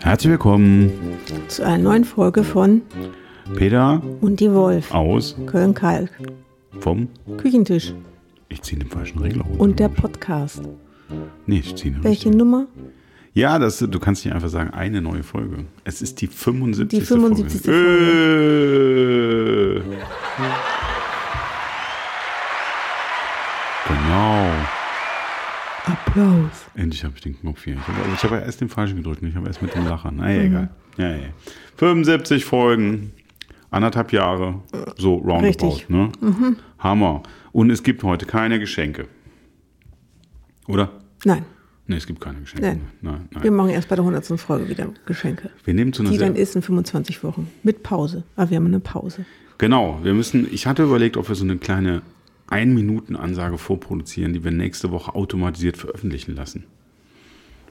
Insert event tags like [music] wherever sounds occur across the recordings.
Herzlich willkommen, zu einer neuen Folge von Peter Und die Wolf, aus Köln-Kalk, vom. Küchentisch Ich ziehe den falschen Regler runter. und der Podcast. Nee, ich ziehe den Welche Nummer? Ja, das, du kannst nicht einfach sagen, eine neue Folge. Es ist die 75. Die 75. Folge. Äh. Genau. Applaus. Endlich habe ich den Knopf hier. Ich habe, ich habe ja erst den falschen gedrückt. Ich habe erst mit dem Lacher. Naja, egal. Ja, ja. 75 Folgen. Anderthalb Jahre. So roundabout. Richtig. Ne? Hammer. Und es gibt heute keine Geschenke. Oder? Nein, Nee, es gibt keine Geschenke. Nein. nein, nein. wir machen erst bei der 100. Folge wieder Geschenke. Wir nehmen zu einer Die dann ist in 25 Wochen. Mit Pause. Aber wir haben eine Pause. Genau, wir müssen, ich hatte überlegt, ob wir so eine kleine Ein-Minuten-Ansage vorproduzieren, die wir nächste Woche automatisiert veröffentlichen lassen.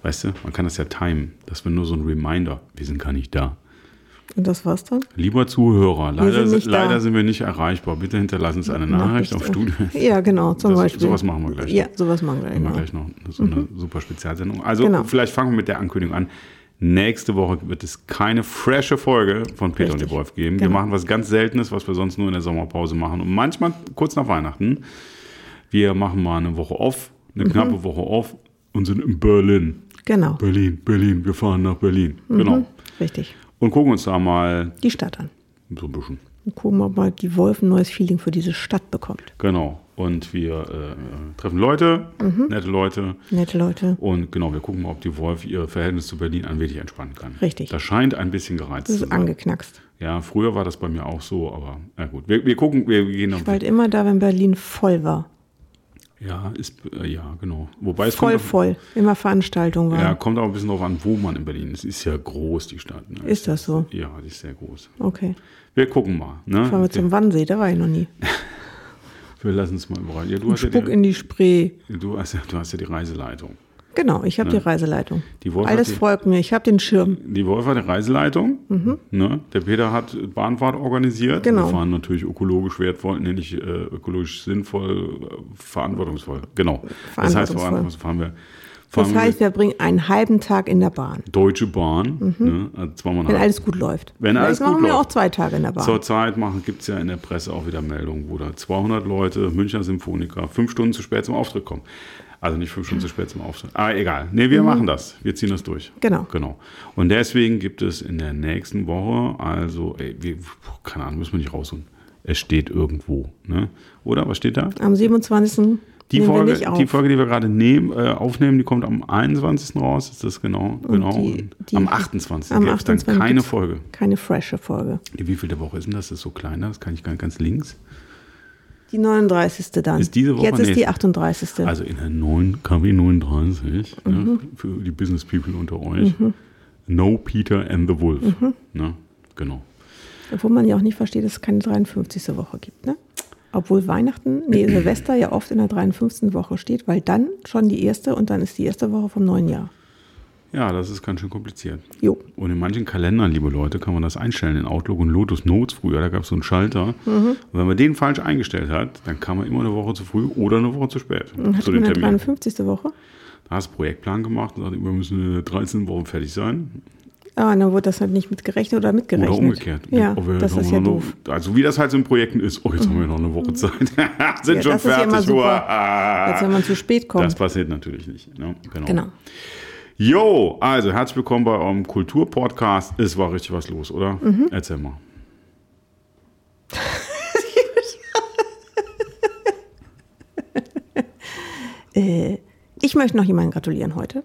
Weißt du, man kann das ja timen. Das wäre nur so ein Reminder. Wir sind gar nicht da. Und das war's dann? Lieber Zuhörer, leider, sind leider sind wir nicht erreichbar. Bitte hinterlassen uns eine Nachricht auf Studio. Ja, genau, zum Das- Beispiel. sowas machen wir gleich Ja, sowas machen wir Haben wir gleich. gleich noch so eine super Spezialsendung. Also Genau. vielleicht fangen wir mit der Ankündigung an. Nächste Woche wird es keine frische Folge von Peter und Richtig. die Wolf geben. Wir Genau. machen was ganz Seltenes, was wir sonst nur in der Sommerpause machen. Und manchmal kurz nach Weihnachten. Wir machen mal eine Woche off, eine Mhm. knappe Woche off und sind in Berlin. Genau, Berlin, Berlin, wir fahren nach Berlin. Mhm. Genau. richtig. Und gucken uns da mal Die Stadt an. so ein bisschen. Und gucken, ob mal die Wolf ein neues Feeling für diese Stadt bekommt. Genau. Und wir äh, treffen Leute, Mhm. nette Leute. Nette Leute. Und genau, wir gucken mal, ob die Wolf ihr Verhältnis zu Berlin ein wenig entspannen kann. Richtig. Das scheint ein bisschen gereizt Das zu ist sein. angeknackst. Ja, früher war das bei mir auch so, aber na gut. Wir, wir gucken, wir gehen Ich war halt immer da, wenn Berlin voll war. Ja, ist, äh, ja, genau. Wobei es Voll, kommt, voll. Immer Veranstaltungen Ja, waren. kommt auch ein bisschen darauf an, wo man in Berlin ist. Ist ja groß, die Stadt. Ne? Ist das so? Ja, die ist sehr groß. Okay. Wir gucken mal. Ne? Fahren wir zum Wannsee, da war ich noch nie. [laughs] wir lassen es mal überall. Ja, du, hast ja Spuck die, in die Spree. du, hast ja, du hast ja die Reiseleitung. Genau, ich habe die Reiseleitung. Die Alles die- folgt mir, ich habe den Schirm. Die Wolf hat die Reiseleitung. Ne? Der Peter hat Bahnfahrt organisiert. Mhm. Genau. Wir fahren natürlich ökologisch wertvoll, nicht äh, ökologisch sinnvoll, äh, verantwortungsvoll. Genau. Das heißt, Verantwortungsvoll. verantwortungsvoll fahren wir, Das wir heißt, wir bringen einen halben Tag in der Bahn, Deutsche Bahn. Ne? Also wenn nach- alles gut läuft. Wenn alles Vielleicht gut machen wir läuft. auch zwei Tage in der Bahn. Zurzeit gibt es ja in der Presse auch wieder Meldungen, wo da 200 Leute, Münchner Symphoniker, fünf Stunden zu spät zum Auftritt kommen. Also nicht fünf Stunden zu spät zum Auftritt. Ah, egal. Nee, wir machen das. Wir ziehen das durch. Mhm. Genau. Genau. Und deswegen gibt es in der nächsten Woche, also, ey, wir, keine Ahnung, müssen wir nicht rausholen. Es steht irgendwo. Ne? Oder? Was steht da? Am 27. Die Folge, die Folge, die wir gerade nehmen, äh, aufnehmen, die kommt am 21. raus. Ist das genau? genau. die- Und die- am 28. am gibt es dann 28. keine Folge. Keine frische Folge. Die wievielte Woche ist denn das? Das ist so klein, das kann ich gar nicht ganz links. Die 39. dann. Ist diese Woche Jetzt ist die nächste. 38. Also in der neuen KW 39, ne, Mhm. für die Business People unter euch. No Peter and the Wolf. Mhm. Ne? Genau. Obwohl man ja auch nicht versteht, dass es keine 53. Woche gibt, ne? Obwohl Weihnachten, nee, Silvester ja oft in der 53. Woche steht, weil dann schon die erste und dann ist die erste Woche vom neuen Jahr. Ja, das ist ganz schön kompliziert. Jo. Und in manchen Kalendern, liebe Leute, kann man das einstellen. In Outlook und Lotus Notes früher, da gab es so einen Schalter. Mhm. Und wenn man den falsch eingestellt hat, dann kam man immer eine Woche zu früh oder eine Woche zu spät Und zu hatte den man eine Terminen. 53. Woche? Da hast du einen Projektplan gemacht und sagst, wir müssen in der 13. Woche fertig sein. Ah, dann wurde das halt nicht mitgerechnet oder mitgerechnet. Oder umgekehrt. Ja, Oh, wir das ist ja noch- doof. Also wie das halt so in Projekten ist. Oh, jetzt haben wir noch eine Woche Zeit. [laughs] Sind Ja, schon das ist ja immer fertig. super. Als wenn man zu spät kommt. Das passiert natürlich nicht. Ne? Genau. genau. Jo, also herzlich willkommen bei eurem Kulturpodcast. Es war richtig was los, oder? Mhm. Erzähl mal. [laughs] Äh, ich möchte noch jemanden gratulieren heute,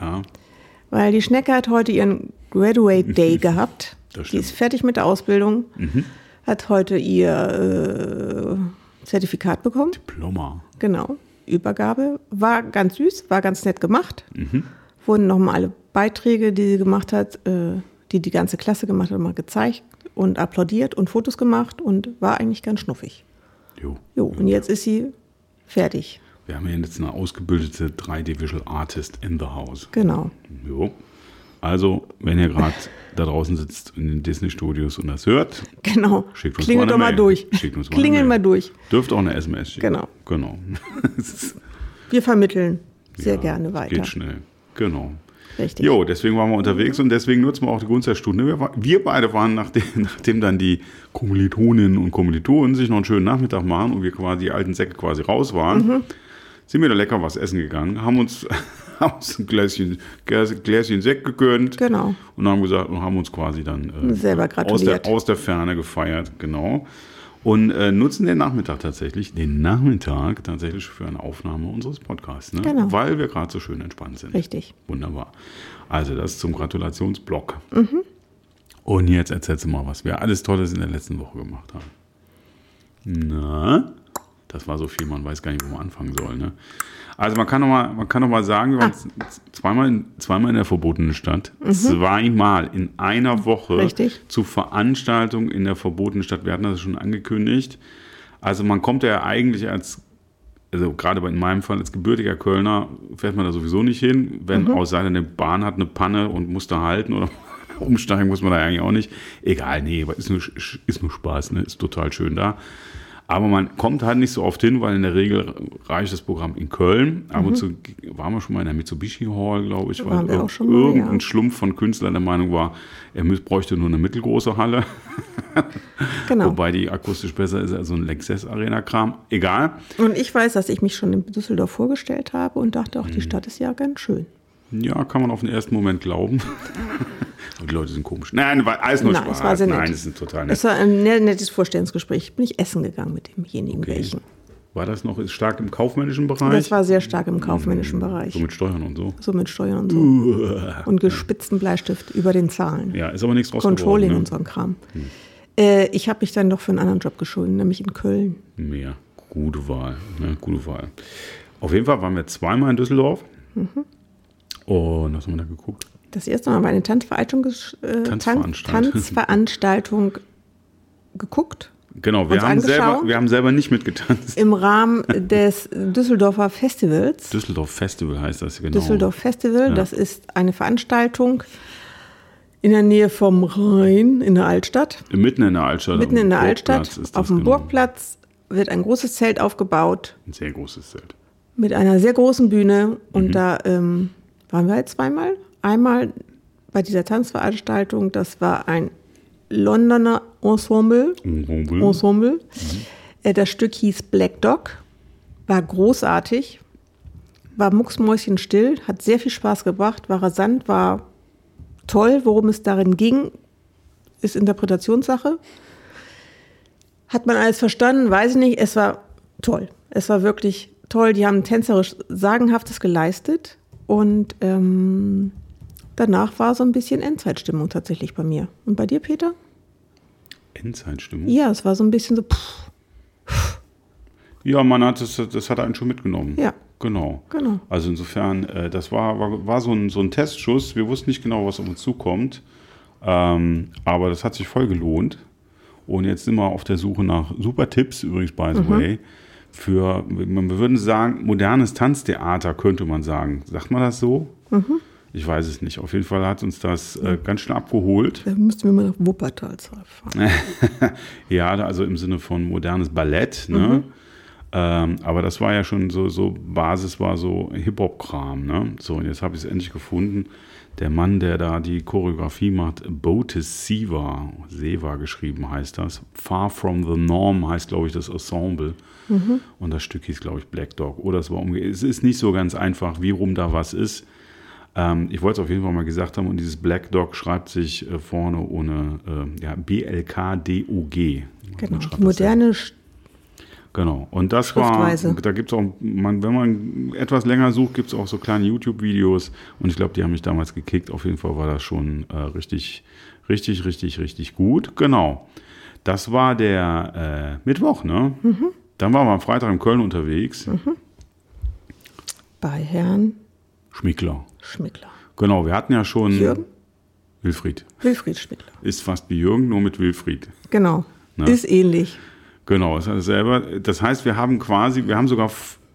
Ja, weil die Schnecke hat heute ihren Graduate Day [laughs] gehabt. Das Die. Mhm. ist fertig mit der Ausbildung, hat heute ihr äh, Zertifikat bekommen. Plommer. Genau. Übergabe. War ganz süß, war ganz nett gemacht. Mhm. Wurden nochmal alle Beiträge, die sie gemacht hat, äh, die die ganze Klasse gemacht hat, mal gezeigt und applaudiert und Fotos gemacht und war eigentlich ganz schnuffig. Jo. Jo, und jetzt ist sie fertig. Wir haben ja jetzt eine ausgebildete 3D Visual Artist in the house. Genau. Jo. Also, wenn ihr gerade [laughs] da draußen sitzt in den Disney-Studios und das hört, Genau. schickt uns Klingelt mal doch mal Mail. durch. Schickt uns mal Klingelt mal durch. dürft auch eine SMS schicken. Genau. Genau. [laughs] Wir vermitteln sehr Ja, gerne weiter. Geht schnell. Genau. Richtig. Jo, deswegen waren wir unterwegs und deswegen nutzen wir auch die Gunst der Stunde. Wir, war- wir beide waren, nachdem, [laughs] nachdem dann die Kommilitoninnen und Kommilitonen sich noch einen schönen Nachmittag machen und wir quasi die alten Säcke quasi raus waren, Mhm. Sind wir da lecker was essen gegangen, haben uns, [laughs] haben uns ein Gläschen, Gläschen, Sekt gegönnt Genau. und haben gesagt und haben uns quasi dann äh, Selber aus, der, aus der Ferne gefeiert, genau. Und äh, nutzen den Nachmittag tatsächlich, den Nachmittag tatsächlich für eine Aufnahme unseres Podcasts, ne? Genau. weil wir gerade so schön entspannt sind. Richtig. Wunderbar. Also das zum Gratulationsblock. Mhm. Und jetzt erzählst du mal, was wir alles Tolles in der letzten Woche gemacht haben. Na, das war so viel, man weiß gar nicht, wo man anfangen soll. Ne? Also man kann noch mal, man kann noch mal sagen, wir waren z- zweimal, in, zweimal in der verbotenen Stadt, zweimal in einer Woche Mhm. Richtig. zu Veranstaltungen in der verbotenen Stadt. Wir hatten das schon angekündigt. Also man kommt ja eigentlich als also gerade in meinem Fall als gebürtiger Kölner fährt man da sowieso nicht hin. Wenn Mhm. aus seiner Bahn hat eine Panne und muss da halten oder [laughs] umsteigen muss man da eigentlich auch nicht. Egal, nee, aber ist nur, ist nur Spaß, ne? ist total schön da. Aber man kommt halt nicht so oft hin, weil in der Regel reicht das Programm in Köln. Ab und zu waren wir schon mal in der Mitsubishi Hall, glaube ich, weil Mhm. Schon mal, irgendein ja. Schlumpf von Künstlern der Meinung war, er bräuchte nur eine mittelgroße Halle. [laughs] Genau. Wobei die akustisch besser ist als so ein Lexus Arena-Kram. Egal. Und ich weiß, dass ich mich schon in Düsseldorf vorgestellt habe und dachte auch, Mhm. die Stadt ist ja ganz schön. Ja, kann man auf den ersten Moment glauben. [laughs] Die Leute sind komisch. Nein, war alles nur Nein, Spaß. es war sehr nett. Nein, es ist total nett. Es war ein ne- nettes Vorstellungsgespräch. Bin ich essen gegangen mit demjenigen Okay. welchen. War das noch stark im kaufmännischen Bereich? Das war sehr stark im kaufmännischen so Bereich. mit Steuern und so. So mit Steuern und so. Und gespitzten Bleistift über den Zahlen. Ja, ist aber nichts draus Controlling geworden, und so ein Kram. Äh, ich habe mich dann doch für einen anderen Job geschoben, nämlich in Köln. ne? Mehr. Gute Wahl. Ne? Gute Wahl. Auf jeden Fall waren wir zweimal in Düsseldorf. Mhm. Und was haben wir da geguckt? Das erste Mal war eine Tanzveranstaltung, äh, Tan- Tanzveranstaltung. Tanzveranstaltung geguckt. Genau, wir haben, selber, wir haben selber nicht mitgetanzt. Im Rahmen [laughs] des Düsseldorfer Festivals. Düsseldorf Festival heißt das genau. Düsseldorf Festival, Ja. das ist eine Veranstaltung in der Nähe vom Rhein in der Altstadt. Mitten in der Altstadt. Mitten auf in dem der Burgplatz Altstadt. Auf dem genau. Burgplatz wird ein großes Zelt aufgebaut Ein sehr großes Zelt. mit einer sehr großen Bühne. Und Mhm. da ähm, waren wir halt zweimal. Einmal bei dieser Tanzveranstaltung, das war ein Londoner Ensemble. Ensemble. Ensemble. Mhm. Äh, Das Stück hieß Black Dog, war großartig, war mucksmäuschenstill, hat sehr viel Spaß gebracht, war rasant, war toll. Worum es darin ging, ist Interpretationssache. Hat man alles verstanden? Weiß ich nicht. Es war toll. Es war wirklich toll. Die haben tänzerisch Sagenhaftes geleistet. Und ähm, danach war so ein bisschen Endzeitstimmung tatsächlich bei mir. Und bei dir, Peter? Endzeitstimmung. Ja, es war so ein bisschen so, pff, Ja, man hat das, das hat einen schon mitgenommen. Ja. Genau. Genau. Also insofern, äh, das war, war, war so, ein, so ein Testschuss. Wir wussten nicht genau, was auf uns zukommt. Ähm, aber das hat sich voll gelohnt. Und jetzt sind wir auf der Suche nach super Tipps, übrigens, by Mhm. the way, für, wir würden sagen, modernes Tanztheater, könnte man sagen. Sagt man das so? Mhm. Ich weiß es nicht. Auf jeden Fall hat uns das äh, ganz schön abgeholt. da müssten wir mal nach Wuppertal fahren. [laughs] Ja, also im Sinne von modernes Ballett, ne? Ähm, aber das war ja schon so, so Basis war so Hip-Hop-Kram, ne? So, und jetzt habe ich es endlich gefunden. Der Mann, der da die Choreografie macht, Botis Siva, Seva geschrieben heißt das. Far from the Norm heißt, glaube ich, das Ensemble. Und das Stück hieß, glaube ich, Black Dog. Oder es war umge Es ist nicht so ganz einfach, wie rum da was ist. Ähm, ich wollte es auf jeden Fall mal gesagt haben. Und dieses Black Dog schreibt sich äh, vorne ohne äh, ja, B-L-K-D-O-G. Genau, die moderne Sch- Genau. Und das war, da gibt es auch, man, wenn man etwas länger sucht, gibt es auch so kleine YouTube-Videos. Und ich glaube, die haben mich damals gekickt. Auf jeden Fall war das schon äh, richtig, richtig, richtig, richtig gut. Genau. Das war der äh, Mittwoch, ne? Mhm. Dann waren wir am Freitag in Köln unterwegs. bei Herrn Schmickler. Schmickler. Genau, wir hatten ja schon Jürgen? Wilfried. Wilfried Schmickler. Ist fast wie Jürgen, nur mit Wilfried. Genau. Na. Ist ähnlich. Genau, ist alles selber. Das heißt, wir haben quasi, wir haben sogar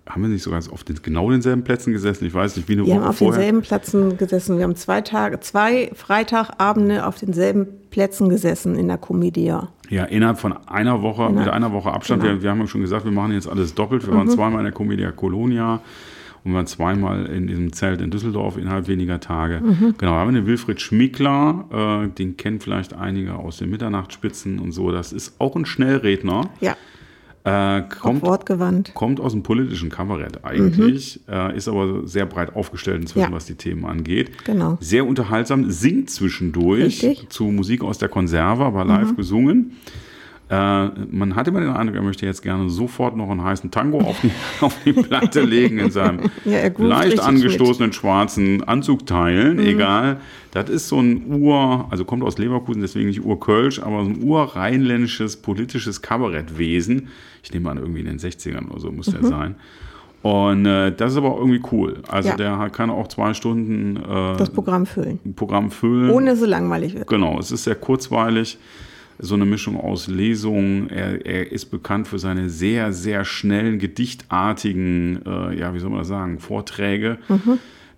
haben wir nicht sogar auf den, genau denselben Plätzen gesessen? Ich weiß nicht, wie eine Wir Woche haben auf vorher. denselben Plätzen gesessen. Wir haben zwei Tage, zwei Freitagabende auf denselben Plätzen gesessen in der Comedia. Ja, innerhalb von einer Woche, mit einer Woche Abstand. Genau. Mhm. Wir, wir haben ja schon gesagt, wir machen jetzt alles doppelt. Wir waren zweimal in der Comedia Colonia und wir waren zweimal in diesem Zelt in Düsseldorf innerhalb weniger Tage. Mhm. Genau, da haben wir den Wilfried Schmickler, äh, den kennen vielleicht einige aus den Mitternachtsspitzen und so. Das ist auch ein Schnellredner. Ja, Äh, kommt, wortgewandt. kommt aus dem politischen Kabarett eigentlich, äh, ist aber sehr breit aufgestellt inzwischen, Mhm. Ja. was die Themen angeht. Genau. Sehr unterhaltsam, singt zwischendurch Richtig. Mhm. zu Musik aus der Konserve, aber live gesungen. Äh, man hat immer den Eindruck, er möchte jetzt gerne sofort noch einen heißen Tango auf die, [laughs] auf die Platte legen in seinem [laughs] Ja, leicht Mhm. angestoßenen schwarzen Anzug teilen, egal. Das ist so ein Ur, also kommt aus Leverkusen, deswegen nicht Urkölsch, aber so ein urrheinländisches politisches Kabarettwesen. Ich nehme an, irgendwie in den 60ern oder so muss der sein. Und äh, das ist aber auch irgendwie cool. Also Mhm. Ja. der kann auch zwei Stunden äh, Das Programm füllen. Programm füllen. Ohne dass es langweilig wird. Genau, es ist sehr kurzweilig. So eine Mischung aus Lesungen. Er, er ist bekannt für seine sehr, sehr schnellen, gedichtartigen, äh, ja, wie soll man das sagen, Vorträge,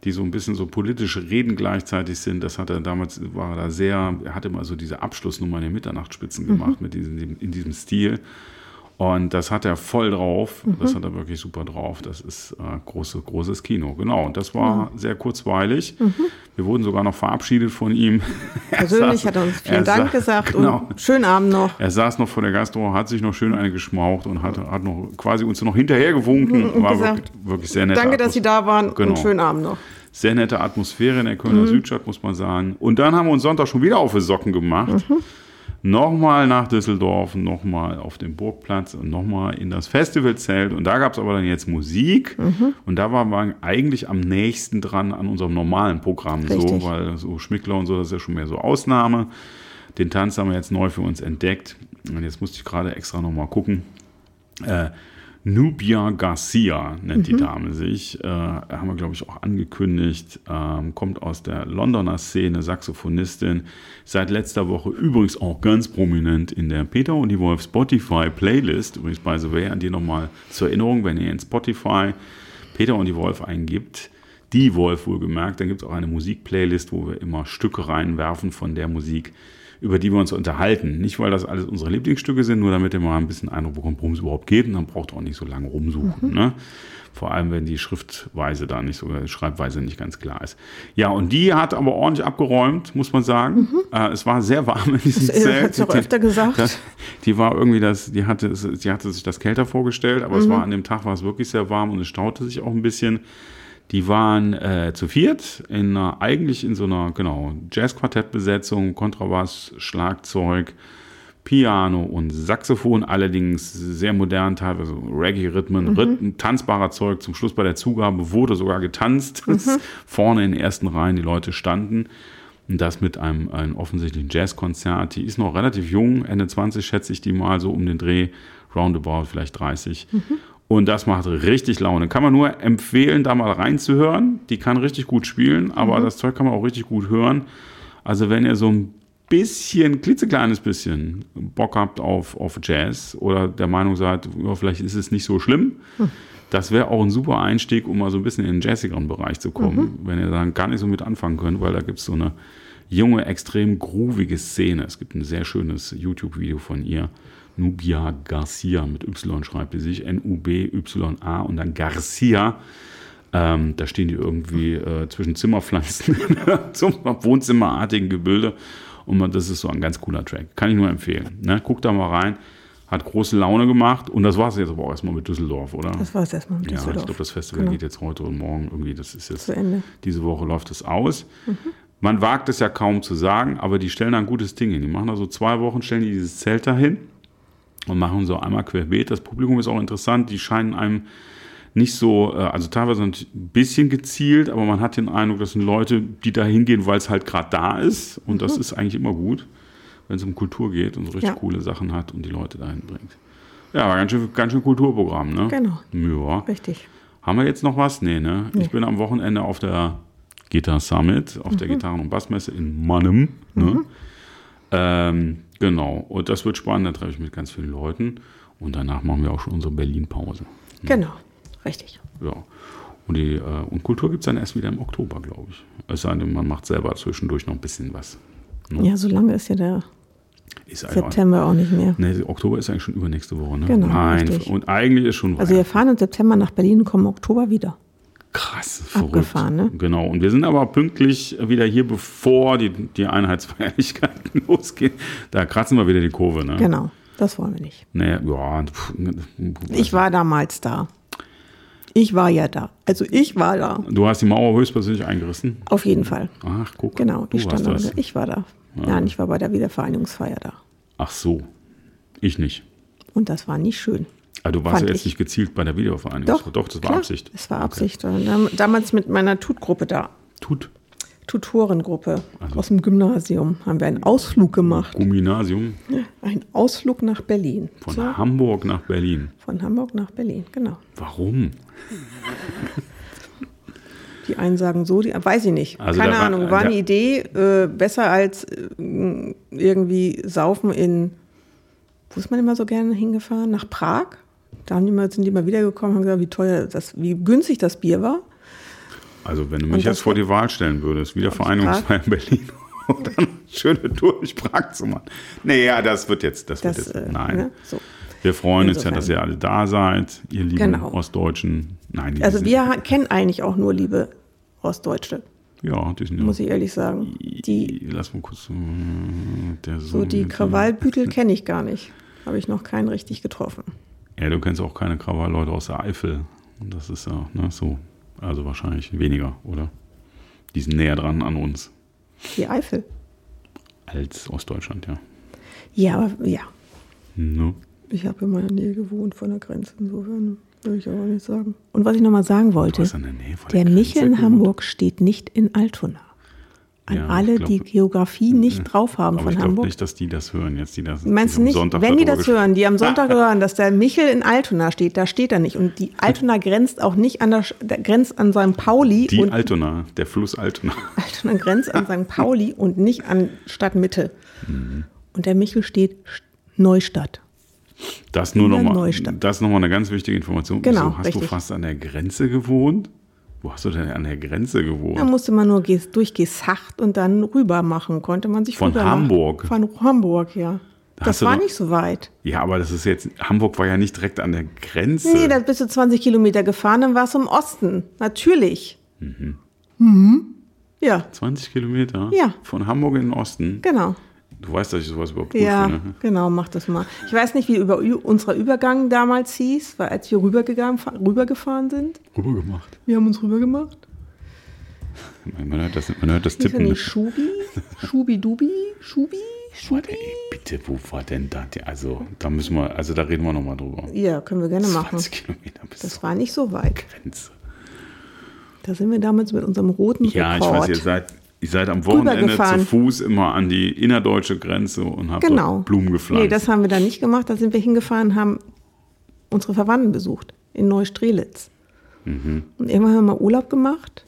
die so ein bisschen so politische Reden gleichzeitig sind. Das hat er damals, war er da sehr, er hatte immer so diese Abschlussnummer in den Mitternachtsspitzen gemacht mit diesem, in diesem Stil. Und das hat er voll drauf. Das hat er wirklich super drauf. Das ist äh, große, großes Kino. Genau. Und das war sehr kurzweilig. Wir wurden sogar noch verabschiedet von ihm. [laughs] Er Persönlich saß- hat er uns er vielen Dank sa- gesagt Genau. und schönen Abend noch. Er saß noch vor der Gastro, hat sich noch schön eine geschmaucht und hat, hat noch quasi uns noch hinterher gewunken. Und War gesagt, wirklich, wirklich sehr nett. Danke, dass Sie da waren Genau. und schönen Abend noch. Sehr nette Atmosphäre in der Kölner Mhm. Südstadt, muss man sagen. Und dann haben wir uns Sonntag schon wieder auf die Socken gemacht. Nochmal nach Düsseldorf, nochmal auf den Burgplatz und nochmal in das Festivalzelt. Und da gab es aber dann jetzt Musik. Mhm. Und da waren wir eigentlich am nächsten dran an unserem normalen Programm. So, Richtig. weil so Schmickler und so, das ist ja schon mehr so Ausnahme. Den Tanz haben wir jetzt neu für uns entdeckt. Und jetzt musste ich gerade extra nochmal gucken. Äh, Nubia Garcia nennt die Dame sich. Äh, haben wir, glaube ich, auch angekündigt. Ähm, kommt aus der Londoner Szene, Saxophonistin. Seit letzter Woche übrigens auch ganz prominent in der Peter und die Wolf Spotify Playlist. Übrigens, by the way, an die nochmal zur Erinnerung, wenn ihr in Spotify Peter und die Wolf eingibt, die Wolf wohlgemerkt, dann gibt es auch eine Musikplaylist, wo wir immer Stücke reinwerfen von der Musik, über die wir uns unterhalten. Nicht, weil das alles unsere Lieblingsstücke sind, nur damit ihr mal ein bisschen Eindruck bekommt, worum es überhaupt geht. Und dann braucht ihr auch nicht so lange rumsuchen. Ne? Vor allem, wenn die Schriftweise da nicht so, die Schreibweise nicht ganz klar ist. Ja, und die hat aber ordentlich abgeräumt, muss man sagen. Äh, es war sehr warm in diesem Das Zelt. hat sie auch öfter gesagt. Das, die war irgendwie das, die hatte, die hatte sich das kälter vorgestellt, aber Mhm. es war an dem Tag war es wirklich sehr warm und es staute sich auch ein bisschen. Die waren äh, zu viert, in einer, eigentlich in so einer, genau, Jazz-Quartett-Besetzung, Kontrabass, Schlagzeug, Piano und Saxophon, allerdings sehr modern, teilweise Reggae-Rhythmen, Rhythmen, tanzbarer Zeug. Zum Schluss bei der Zugabe wurde sogar getanzt. [laughs] Vorne in den ersten Reihen die Leute standen. Und das mit einem, einem offensichtlichen Jazzkonzert. Die ist noch relativ jung, Ende 20 schätze ich die mal so um den Dreh, roundabout vielleicht 30. Und das macht richtig Laune. Kann man nur empfehlen, da mal reinzuhören. Die kann richtig gut spielen, aber das Zeug kann man auch richtig gut hören. Also wenn ihr so ein bisschen, klitzekleines bisschen Bock habt auf, auf Jazz oder der Meinung seid, ja, vielleicht ist es nicht so schlimm, das wäre auch ein super Einstieg, um mal so ein bisschen in den jazzigeren Bereich zu kommen, wenn ihr dann gar nicht so mit anfangen könnt, weil da gibt es so eine junge, extrem groovige Szene. Es gibt ein sehr schönes YouTube-Video von ihr. Nubia Garcia mit Y schreibt sie sich, N-U-B-Y-A und dann Garcia. Ähm, da stehen die irgendwie äh, zwischen Zimmerpflanzen [laughs] zum wohnzimmerartigen Gebilde. Und man, das ist so ein ganz cooler Track. Kann ich nur empfehlen. Ne? Guckt da mal rein. Hat große Laune gemacht. Und das war es jetzt aber auch erstmal mit Düsseldorf, oder? Das war es erstmal mit ja, ich Düsseldorf. glaube, das Festival Genau. geht jetzt heute und morgen irgendwie. Das ist jetzt Zu Ende. diese Woche läuft es aus. Man wagt es ja kaum zu sagen, aber die stellen da ein gutes Ding hin. Die machen da so zwei Wochen, stellen die dieses Zelt dahin und machen so einmal querbeet. Das Publikum ist auch interessant. Die scheinen einem nicht so, äh, also teilweise ein bisschen gezielt, aber man hat den Eindruck, das sind Leute, die da hingehen, weil es halt gerade da ist. Und das ist eigentlich immer gut, wenn es um Kultur geht und so richtig Ja. coole Sachen hat und die Leute dahin bringt. Ja, ganz schön, ganz schön Kulturprogramm, ne? Genau. Ja. Richtig. Haben wir jetzt noch was? Nee, ne? Ich bin am Wochenende auf der Guitar Summit, auf Mhm. der Gitarren- und Bassmesse in Mannem. Ne? Ähm, genau. Und das wird spannend, da treffe ich mit ganz vielen Leuten. Und danach machen wir auch schon unsere Berlin-Pause. Genau. Richtig. Ja. Und, die, äh, und Kultur gibt es dann erst wieder im Oktober, glaube ich. Es sei denn, man macht selber zwischendurch noch ein bisschen was. Ne? Ja, so lange ist ja der Ist September auch nicht mehr. Nee, Oktober ist eigentlich schon übernächste Woche, ne? Genau, Nein, richtig. und eigentlich ist schon Also wir fahren im September nach Berlin und kommen im Oktober wieder. Krass, verrückt. Abgefahren, ne? Genau, und wir sind aber pünktlich wieder hier, bevor die, die Einheitsfeierlichkeiten [laughs] losgehen. Da kratzen wir wieder die Kurve, ne? Genau, das wollen wir nicht. Naja, ja. pff, Ich war damals da. Ich war ja da. Also ich war da. Du hast die Mauer höchstpersönlich eingerissen? Auf jeden Fall. Ach, guck. Genau, du ich stand warst da. Ich war da. Nein, ich war bei der Wiedervereinigungsfeier da. Ach so, ich nicht. Und das war nicht schön. Also du warst ja jetzt ich. nicht gezielt bei der Wiedervereinigung. Doch, Doch, das war klar, Absicht. Es war Absicht. Dam- Damals mit meiner Tutgruppe da. Tut. Tutorengruppe Also aus dem Gymnasium haben wir einen Ausflug gemacht. Gymnasium Ein Ausflug nach Berlin. von So, Hamburg nach Berlin. von Hamburg nach Berlin, genau. Warum? [laughs] Die einen sagen so, die weiß ich nicht. Also Keine war- Ahnung. War da- eine Idee äh, besser als äh, irgendwie Saufen in, wo ist man immer so gerne hingefahren? Nach Prag. Da haben die mal, sind die mal wiedergekommen und haben gesagt, wie teuer das, wie günstig das Bier war. Also wenn du mich jetzt vor die Wahl stellen würdest, Wiedervereinigungsfeier in Berlin und [laughs] dann eine schöne Tour durch Prag zu machen. Nee, ja, das wird jetzt, das, Das, wird jetzt, äh, nein. ne, so. Wir freuen uns ja, Insofern. dass ihr alle da seid, ihr lieben Genau. Ostdeutschen. Nein, die Also wir kennen eigentlich auch nur liebe Ostdeutsche, ja, die sind ja, muss ich ehrlich sagen. Die, lass mal kurz, äh, so die Krawallbütel kenne ich gar nicht. Habe ich noch keinen richtig getroffen. Ja, du kennst auch keine Krawallleute aus der Eifel. Das ist ja ne, so, also wahrscheinlich weniger, oder? Die sind näher dran an uns Die Eifel. als Ostdeutschland, ja. Ja, aber ja. Ne? Ich habe in meiner Nähe gewohnt von der Grenze, insofern würde ich auch nicht sagen. Und was ich nochmal sagen wollte, der der Michel in. Hamburg steht nicht in Altona. An Ja, ich alle, glaub- die Geografie nicht drauf haben Aber von ich glaube Hamburg. nicht, dass die das hören jetzt, die das Meinst die du nicht, Sonntag wenn die das hören, die am Sonntag [laughs] hören, dass der Michel in Altona steht, da steht er nicht. Und die Altona [laughs] grenzt auch nicht an der, der grenzt an St. Pauli Die und Altona, der Fluss Altona. [laughs] Altona grenzt an St. Pauli und nicht an Stadtmitte. Mhm. Und der Michel steht St- Neustadt. Das nur In der noch mal, Neustadt. das noch mal eine ganz wichtige Information. Genau, Wieso hast du richtig. fast an der Grenze gewohnt? Wo hast du denn an der Grenze gewohnt? Da musste man nur durch Gesacht und dann rüber machen. Konnte man sich Von Hamburg? Machen. Von Hamburg, ja. Das war doch- nicht so weit. Ja, aber das ist jetzt, Hamburg war ja nicht direkt an der Grenze. Nee, da bist du 20 Kilometer gefahren, dann warst du im Osten. Natürlich. Mhm. Ja, 20 Kilometer? Ja. Von Hamburg in den Osten? genau. Du weißt, dass ich sowas überhaupt prüfe, Ja, ne? genau, mach das mal. Ich weiß nicht, wie über unser Übergang damals hieß, weil als wir rübergegangen, fa- rübergefahren sind. Rüber gemacht. Wir haben uns rübergemacht. Man hört das, man hört das Tippen. nicht Schubi? Schubi-Dubi? Schubi? Warte, Schubi? ey, bitte, wo war denn das? Also, da müssen wir, also da reden wir nochmal drüber. Ja, können wir gerne machen. 20 Kilometer bis Das war nicht so weit. Grenze. Da sind wir damals mit unserem roten Ja, ich Rekord. weiß, ihr seid, ihr seid am Wochenende zu. Fuß immer an die innerdeutsche Grenze und habt Genau. Blumen gepflanzt. Nee, das haben wir da nicht gemacht. Da sind wir hingefahren, haben unsere Verwandten besucht in Neustrelitz. Mhm. Und irgendwann haben wir mal Urlaub gemacht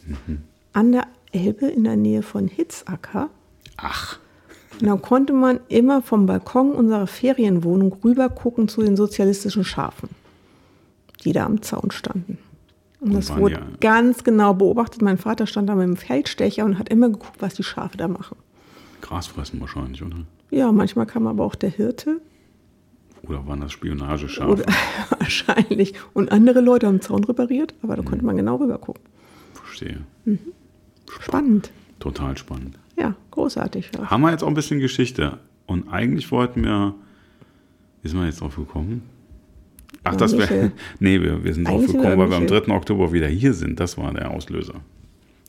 an der Elbe in der Nähe von Hitzacker. Ach, Und dann konnte man immer vom Balkon unserer Ferienwohnung rüber gucken zu den sozialistischen Schafen, die da am Zaun standen. Und das waren wurde ja- ganz genau beobachtet. Mein Vater stand da mit dem Feldstecher und hat immer geguckt, was die Schafe da machen. Gras fressen wahrscheinlich, oder? Ja, manchmal kam aber auch der Hirte Oder waren das Spionageschafe? Oder [laughs] wahrscheinlich. Und andere Leute haben den Zaun repariert, aber da konnte man genau rüber gucken. Verstehe. Spannend. Total spannend. Ja, großartig. Ja. Haben wir jetzt auch ein bisschen Geschichte. Und eigentlich wollten wir, sind wir jetzt drauf gekommen? Ach, das wäre, [laughs] nee, wir, wir sind drauf gekommen, weil wir am Michel. 3. Oktober wieder hier sind. Das war der Auslöser.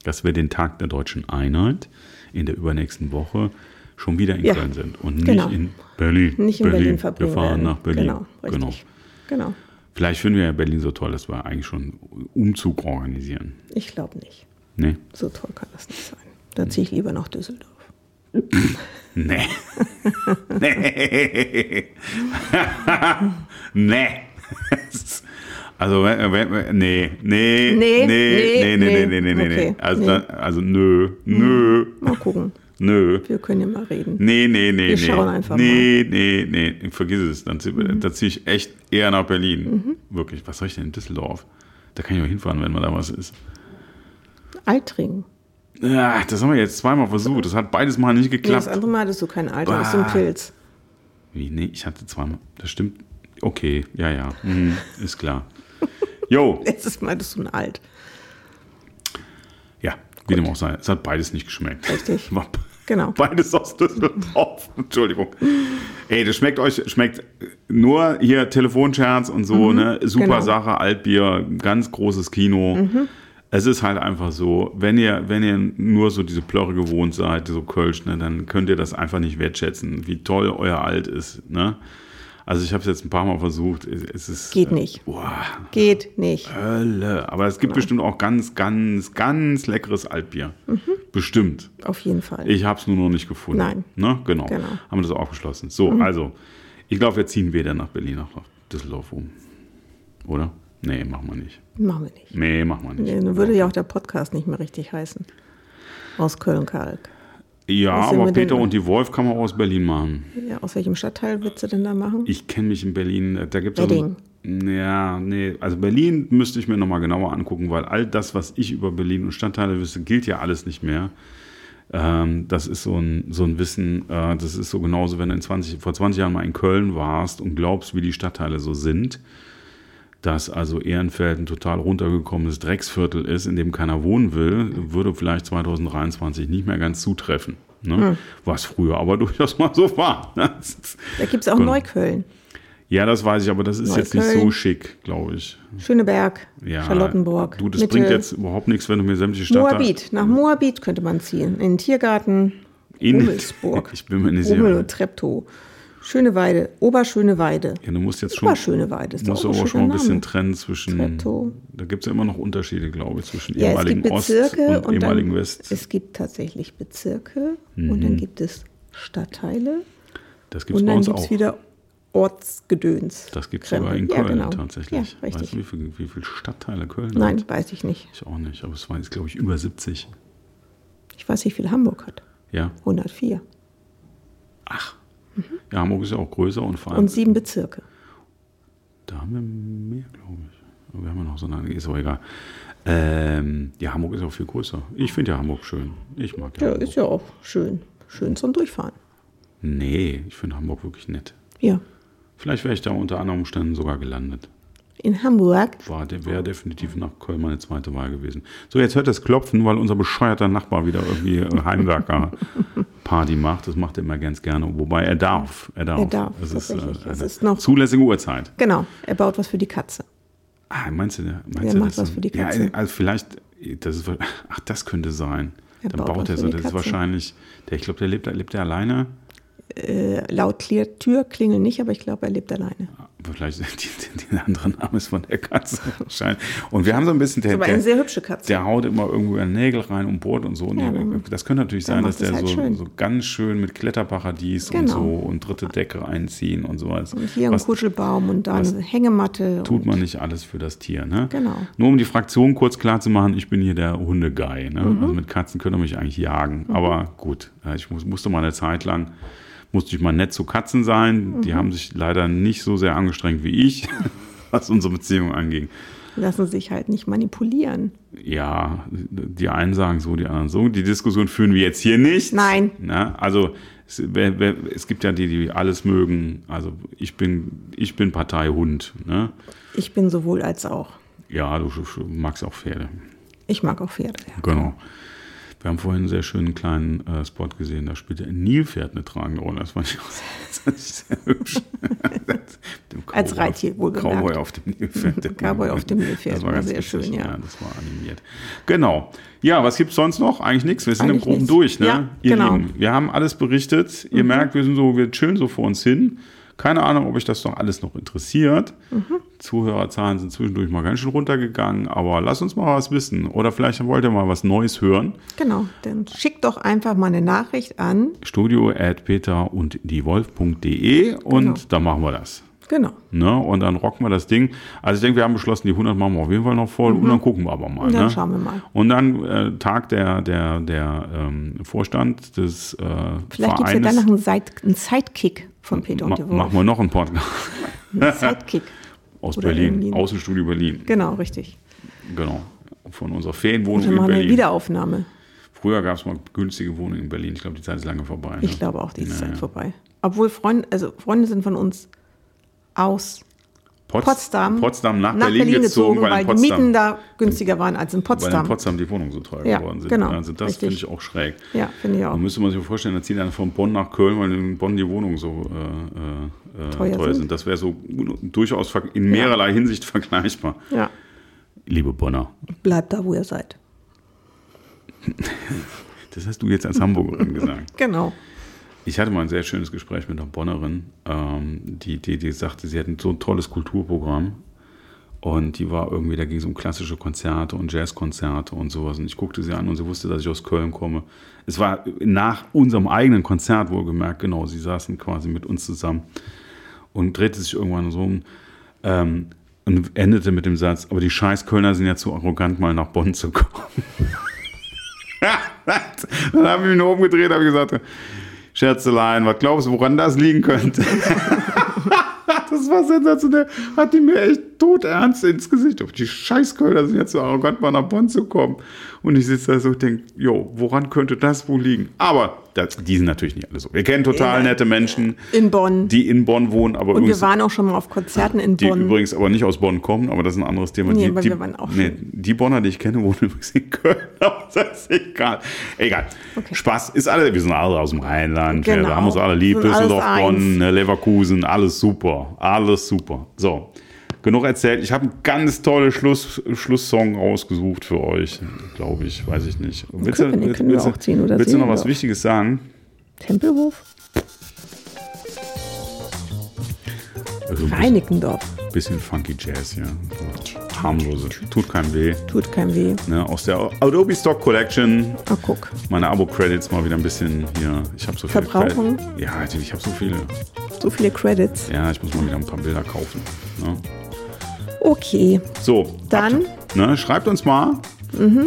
Dass wir den Tag der deutschen Einheit in der übernächsten Woche schon wieder in Ja, Köln sind und nicht genau. in Berlin. Nicht in Berlin, verbringen Wir fahren nach Berlin. Genau, richtig. Genau. Vielleicht finden wir ja Berlin so toll, dass wir eigentlich schon Umzug organisieren. Ich glaube nicht. Nee? So toll kann das nicht sein. Da ziehe ich lieber nach Düsseldorf. Nee. [laughs] nee. [laughs] nee. [laughs] Also, nee, nee, nee, Nee, nee, nee, nee, nee, nee, nee. nee, nee, nee. Okay, Also, nee. dann- also nö, nö, Mal gucken. nö. Wir können ja mal reden. Nee, nee, nee, Wir nee. schauen einfach nee, nee, nee, vergiss es. Dann Mhm. ziehe ich echt eher nach Berlin. Wirklich. Was soll ich denn in Düsseldorf? Da kann ich auch hinfahren, wenn mal da was ist. Altringen. Ja, das haben wir jetzt zweimal versucht. Das hat beides mal nicht Nee, das geklappt. andere Mal hattest du kein Alter, das ist ein. Pilz. Wie? Nee, ich hatte zweimal. Das stimmt. Okay, ja, ja. Mhm, [laughs] ist klar. Jo, [laughs] Letztes Mal hattest du ein Alt. ja, wie dem auch sei. Es hat beides nicht geschmeckt. Richtig. [laughs] War Genau. Beides aus Düsseldorf. Entschuldigung. Ey, das schmeckt euch, schmeckt nur hier Telefonscherz und so, ne? Super genau. Sache, Altbier, ganz großes Kino. Es ist halt einfach so, wenn ihr, wenn ihr nur so diese Plörre gewohnt seid, so Kölsch, ne, dann könnt ihr das einfach nicht wertschätzen, wie toll euer Alt ist, ne? Also ich habe es jetzt ein paar Mal versucht. Es ist, Geht nicht. Boah, Geht nicht. Hölle. Aber es gibt bestimmt auch ganz, ganz, ganz leckeres Altbier. Bestimmt. Auf jeden Fall. Ich habe es nur noch nicht gefunden. Nein. Ne? Genau. Genau. Mhm. Haben wir das auch beschlossen. So, also, ich glaube, wir ziehen weder nach Berlin noch nach Düsseldorf um. Oder? Nee, machen wir nicht. Machen wir nicht. Nee, machen wir nicht. Nee, dann würde ja auch der Podcast nicht mehr richtig heißen. Aus Köln-Kalk. Ja, aber Peter und die Wolf kann man auch aus Berlin machen. Ja, aus welchem Stadtteil würdest du denn da machen? Ich kenne mich in Berlin, äh, da gibt es. Ja, nee, also Berlin müsste ich mir nochmal genauer angucken, weil all das, was ich über Berlin und Stadtteile wüsste, gilt ja alles nicht mehr. Ähm, das ist so ein, so ein Wissen, äh, das ist so genauso, wenn du in 20, vor 20 Jahren mal in Köln warst und glaubst, wie die Stadtteile so sind, dass also Ehrenfeld ein total runtergekommenes Drecksviertel ist, in dem keiner wohnen will, würde vielleicht 2023 nicht mehr ganz zutreffen. Ne? Was früher aber [laughs] durchaus mal so war. Da gibt es auch Genau. Neukölln, Ja, das weiß ich, aber das ist jetzt nicht so Neukölln. schick, glaube ich. Schöneberg, Ja, Charlottenburg. Du, das Mitte, bringt jetzt überhaupt nichts, wenn du mir sämtliche Stadtteile... Moabit. Nach Moabit könnte man ziehen. In den Tiergarten In- Rummelsburg. Ich bin mir nicht sicher. Treptow. Schöneweide, Oberschöneweide. Ja, du musst jetzt schon, Oberschöneweide ist musst du auch aber schon mal ein bisschen trennen zwischen... Treptow. Da gibt es ja immer noch Unterschiede, glaube ich, zwischen Ja, ehemaligen Ost und, und, ehemaligen dann, West. es gibt tatsächlich Bezirke und Mhm. dann gibt es Stadtteile Das gibt es und bei dann uns gibt es auch. wieder Ortsgedöns. Das gibt es sogar in Ja, Köln genau. tatsächlich. Ja, weißt du, wie viele wie viel Stadtteile Köln Nein, hat? weiß ich nicht. Ich auch nicht, aber es waren jetzt, glaube ich, über 70. Ich weiß nicht, wie viel Hamburg hat. Ja, 104. ach. Ja, Hamburg ist ja auch größer und vor allem... Und sieben Bezirke. Da haben wir mehr, glaube ich. Aber wir haben ja noch so eine, ist auch egal. Ähm, ja, Hamburg ist auch viel größer. Ich finde ja Hamburg schön. Ich mag ja, Ja, Hamburg. ist ja auch schön. Schön zum Durchfahren. Nee, ich finde Hamburg wirklich nett. Ja. Vielleicht wäre ich da unter anderen Umständen sogar gelandet. In Hamburg. War, der wäre definitiv nach Köln meine zweite Wahl gewesen. So, jetzt hört das Klopfen, weil unser bescheuerter Nachbar wieder irgendwie äh, Heimwerker-Party macht. Das macht er immer ganz gerne. Wobei er darf. Er darf. Er darf, Es ist, äh. Es ist noch- zulässige Uhrzeit. Genau, er baut was für die Katze. Ah, meinst du, meinst Der du macht das was für die Katze. Ja, also vielleicht, das ist, ach, das könnte sein. Er Dann baut baut er so, das ist wahrscheinlich, der, ich glaube, der lebt, lebt der alleine. Äh, laut Tür klingeln nicht, aber ich glaube, er lebt alleine. Vielleicht der andere Name ist von der Katze wahrscheinlich. Und wir haben so ein bisschen, der, Aber eine der, sehr hübsche Katze. der haut immer irgendwo in Nägel rein und bohrt und so. Und Ja, das könnte natürlich sein, dass der halt so, schön. so ganz schön mit Kletterparadies und Genau. so und dritte Decke einziehen und sowas. und hier ein Was Kuschelbaum und da eine Hängematte. tut und man nicht alles für das Tier, ne? Genau. Nur um die Fraktion kurz klar zu machen, ich bin hier der Hundeguy. Ne? Mhm. Also mit Katzen könnt ihr mich eigentlich jagen. Aber gut, äh, ich muss, musste mal eine Zeit lang, musste ich mal nett zu Katzen sein. Mhm. Die haben sich leider nicht so sehr angestrengt wie ich, [laughs] was unsere Beziehung anging. Lassen sich halt nicht manipulieren. Ja, die einen sagen so, die anderen so. Die Diskussion führen wir jetzt hier nicht. Nein. Ne? Also es, wer, wer, es gibt ja die, die alles mögen. Also ich bin, ich bin Partei Hund. Ne? Ich bin sowohl als auch. Ja, du, du magst auch Pferde. Ich mag auch Pferde. Ja. Genau. Wir haben vorhin einen sehr schönen kleinen äh, Spot gesehen, da spielte ein Nilpferd eine tragende Rolle. Das fand ich auch sehr, [laughs] sehr hübsch. Als Reittier wohlgemerkt. Cowboy auf dem Nilpferd. Cowboy auf dem Nilpferd, Das war ganz sehr witzig, schön, ja. Das war animiert. Genau. Ja, was gibt's sonst noch? Eigentlich nichts. Wir sind im Eigentlich Groben nichts. durch, ne? Ja, Ihr genau. Lieben, wir haben alles berichtet. Ihr merkt, wir sind so, wir chillen so vor uns hin. Keine Ahnung, ob euch das doch alles noch interessiert. Zuhörerzahlen sind zwischendurch mal ganz schön runtergegangen, aber lasst uns mal was wissen. Oder vielleicht wollt ihr mal was Neues hören. Genau, dann schickt doch einfach mal eine Nachricht an. Studio at peter und diewolf.de und Genau. dann machen wir das. Genau. Ne? Und dann rocken wir das Ding. Also ich denke, wir haben beschlossen, die 100 machen wir auf jeden Fall noch voll und dann gucken wir aber mal. Und dann ne? schauen wir mal. Und dann äh, Tag der, der, der ähm, Vorstand des äh, Vielleicht gibt es ja dann noch einen, Side einen Sidekick von Peter Ma und der Wolf. machen wir noch einen Podcast Sidekick. [laughs] aus Berlin, irgendwie- Außenstudio Berlin. Genau, richtig. genau. Von unserer Ferienwohnung in machen wir eine Berlin. Wiederaufnahme. Früher gab es mal günstige Wohnungen in Berlin. Ich glaube, die Zeit ist lange vorbei. Ne? Ich glaube auch, die ist Ja, Zeit ja. vorbei. Obwohl Freunde, also Freunde sind von uns aus Pots- Potsdam, Potsdam nach, Berlin, gezogen, weil, weil in die Potsdam, Mieten da günstiger waren als in weil in Potsdam. Potsdam die Wohnungen so teuer Ja, geworden sind. genau, Also das finde ich auch schräg. ja, finde ich Da auch. müsste man sich vorstellen, da zieht einer von Bonn nach Köln, weil in Bonn die Wohnungen so äh, äh, äh, Teuer teuer, sind. sind. Das wäre so durchaus in mehrerlei Hinsicht vergleichbar. Ja, Liebe Bonner, bleibt da, wo ihr seid. [laughs] das hast du jetzt als Hamburgerin gesagt. [laughs] Genau. Ich hatte mal ein sehr schönes Gespräch mit einer Bonnerin, ähm, die, die, die sagte, sie hätten so ein tolles Kulturprogramm. Und die war irgendwie, da ging es um klassische Konzerte und Jazzkonzerte und sowas. Und ich guckte sie an und sie wusste, dass ich aus Köln komme. Es war nach unserem eigenen Konzert wohlgemerkt, genau, sie saßen quasi mit uns zusammen und drehte sich irgendwann so um ähm, und endete mit dem Satz, aber die scheiß Kölner sind ja zu arrogant, mal nach Bonn zu kommen. [laughs] Dann habe ich mich nur umgedreht, habe gesagt, Scherzelein, was glaubst du, woran das liegen könnte? [laughs] das war sensationell. Hat die mir echt todernst ins Gesicht. Auf die Scheißkölner sind jetzt so arrogant, mal nach Bonn zu kommen. Und ich sitze da so und denke, jo, woran könnte das wohl liegen? Aber das, die sind natürlich nicht alle so. Wir kennen total Ja. nette Menschen, In Bonn. die in Bonn wohnen, aber Und wir waren auch schon mal auf Konzerten in die Bonn. übrigens aber nicht aus Bonn kommen, aber das ist ein anderes Thema. Nee, die, aber die, wir waren auch nee, schon. die Bonner, die ich kenne, wohnen [laughs] übrigens in Köln. Aber das ist egal. Egal. Okay. Spaß ist alle, wir sind alle aus dem Rheinland. Genau. Wir haben uns alle lieb. Wir sind alles Düsseldorf. Bonn, ne, Leverkusen, alles super. Alles super. So. Genug erzählt. Ich habe einen ganz tollen Schluss, Schlusssong rausgesucht für euch, glaube ich. Weiß ich nicht. Willst, können wir willst, auch ziehen oder willst du noch was. Wichtiges sagen? Tempelhof? Also ein bisschen, Reinickendorf. bisschen funky Jazz, ja. Harmlose. Tut keinem weh. Tut keinem weh. Ne, aus der Adobe Stock Collection. Ah, guck. Meine Abo-Credits mal wieder ein bisschen hier. Ich habe so viele. Verbrauchen? Credits. Ja, ich habe so viele. So viele Credits. Ja, ich muss mal wieder ein paar Bilder kaufen. Ne? Okay. So, Dann? Mhm. habt, ne, schreibt uns mal.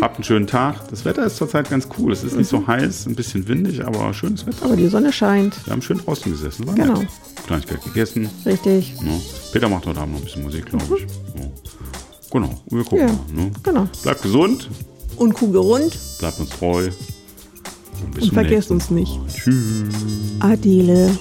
Habt einen schönen Tag. Das Wetter ist zurzeit ganz cool. Es ist nicht so heiß, ein bisschen windig, aber schönes Wetter. Aber die Sonne scheint. Wir haben schön draußen gesessen. War Genau. nett. Kleinigkeit gegessen. Richtig. Ne? Peter macht heute Abend noch ein bisschen Musik, glaube ich. Ja. Genau, wir gucken Ja. mal. Ne? Genau. Bleibt gesund, Und kugelrund. bleibt uns treu. Und Und vergesst uns nicht. Tschüss. Adele.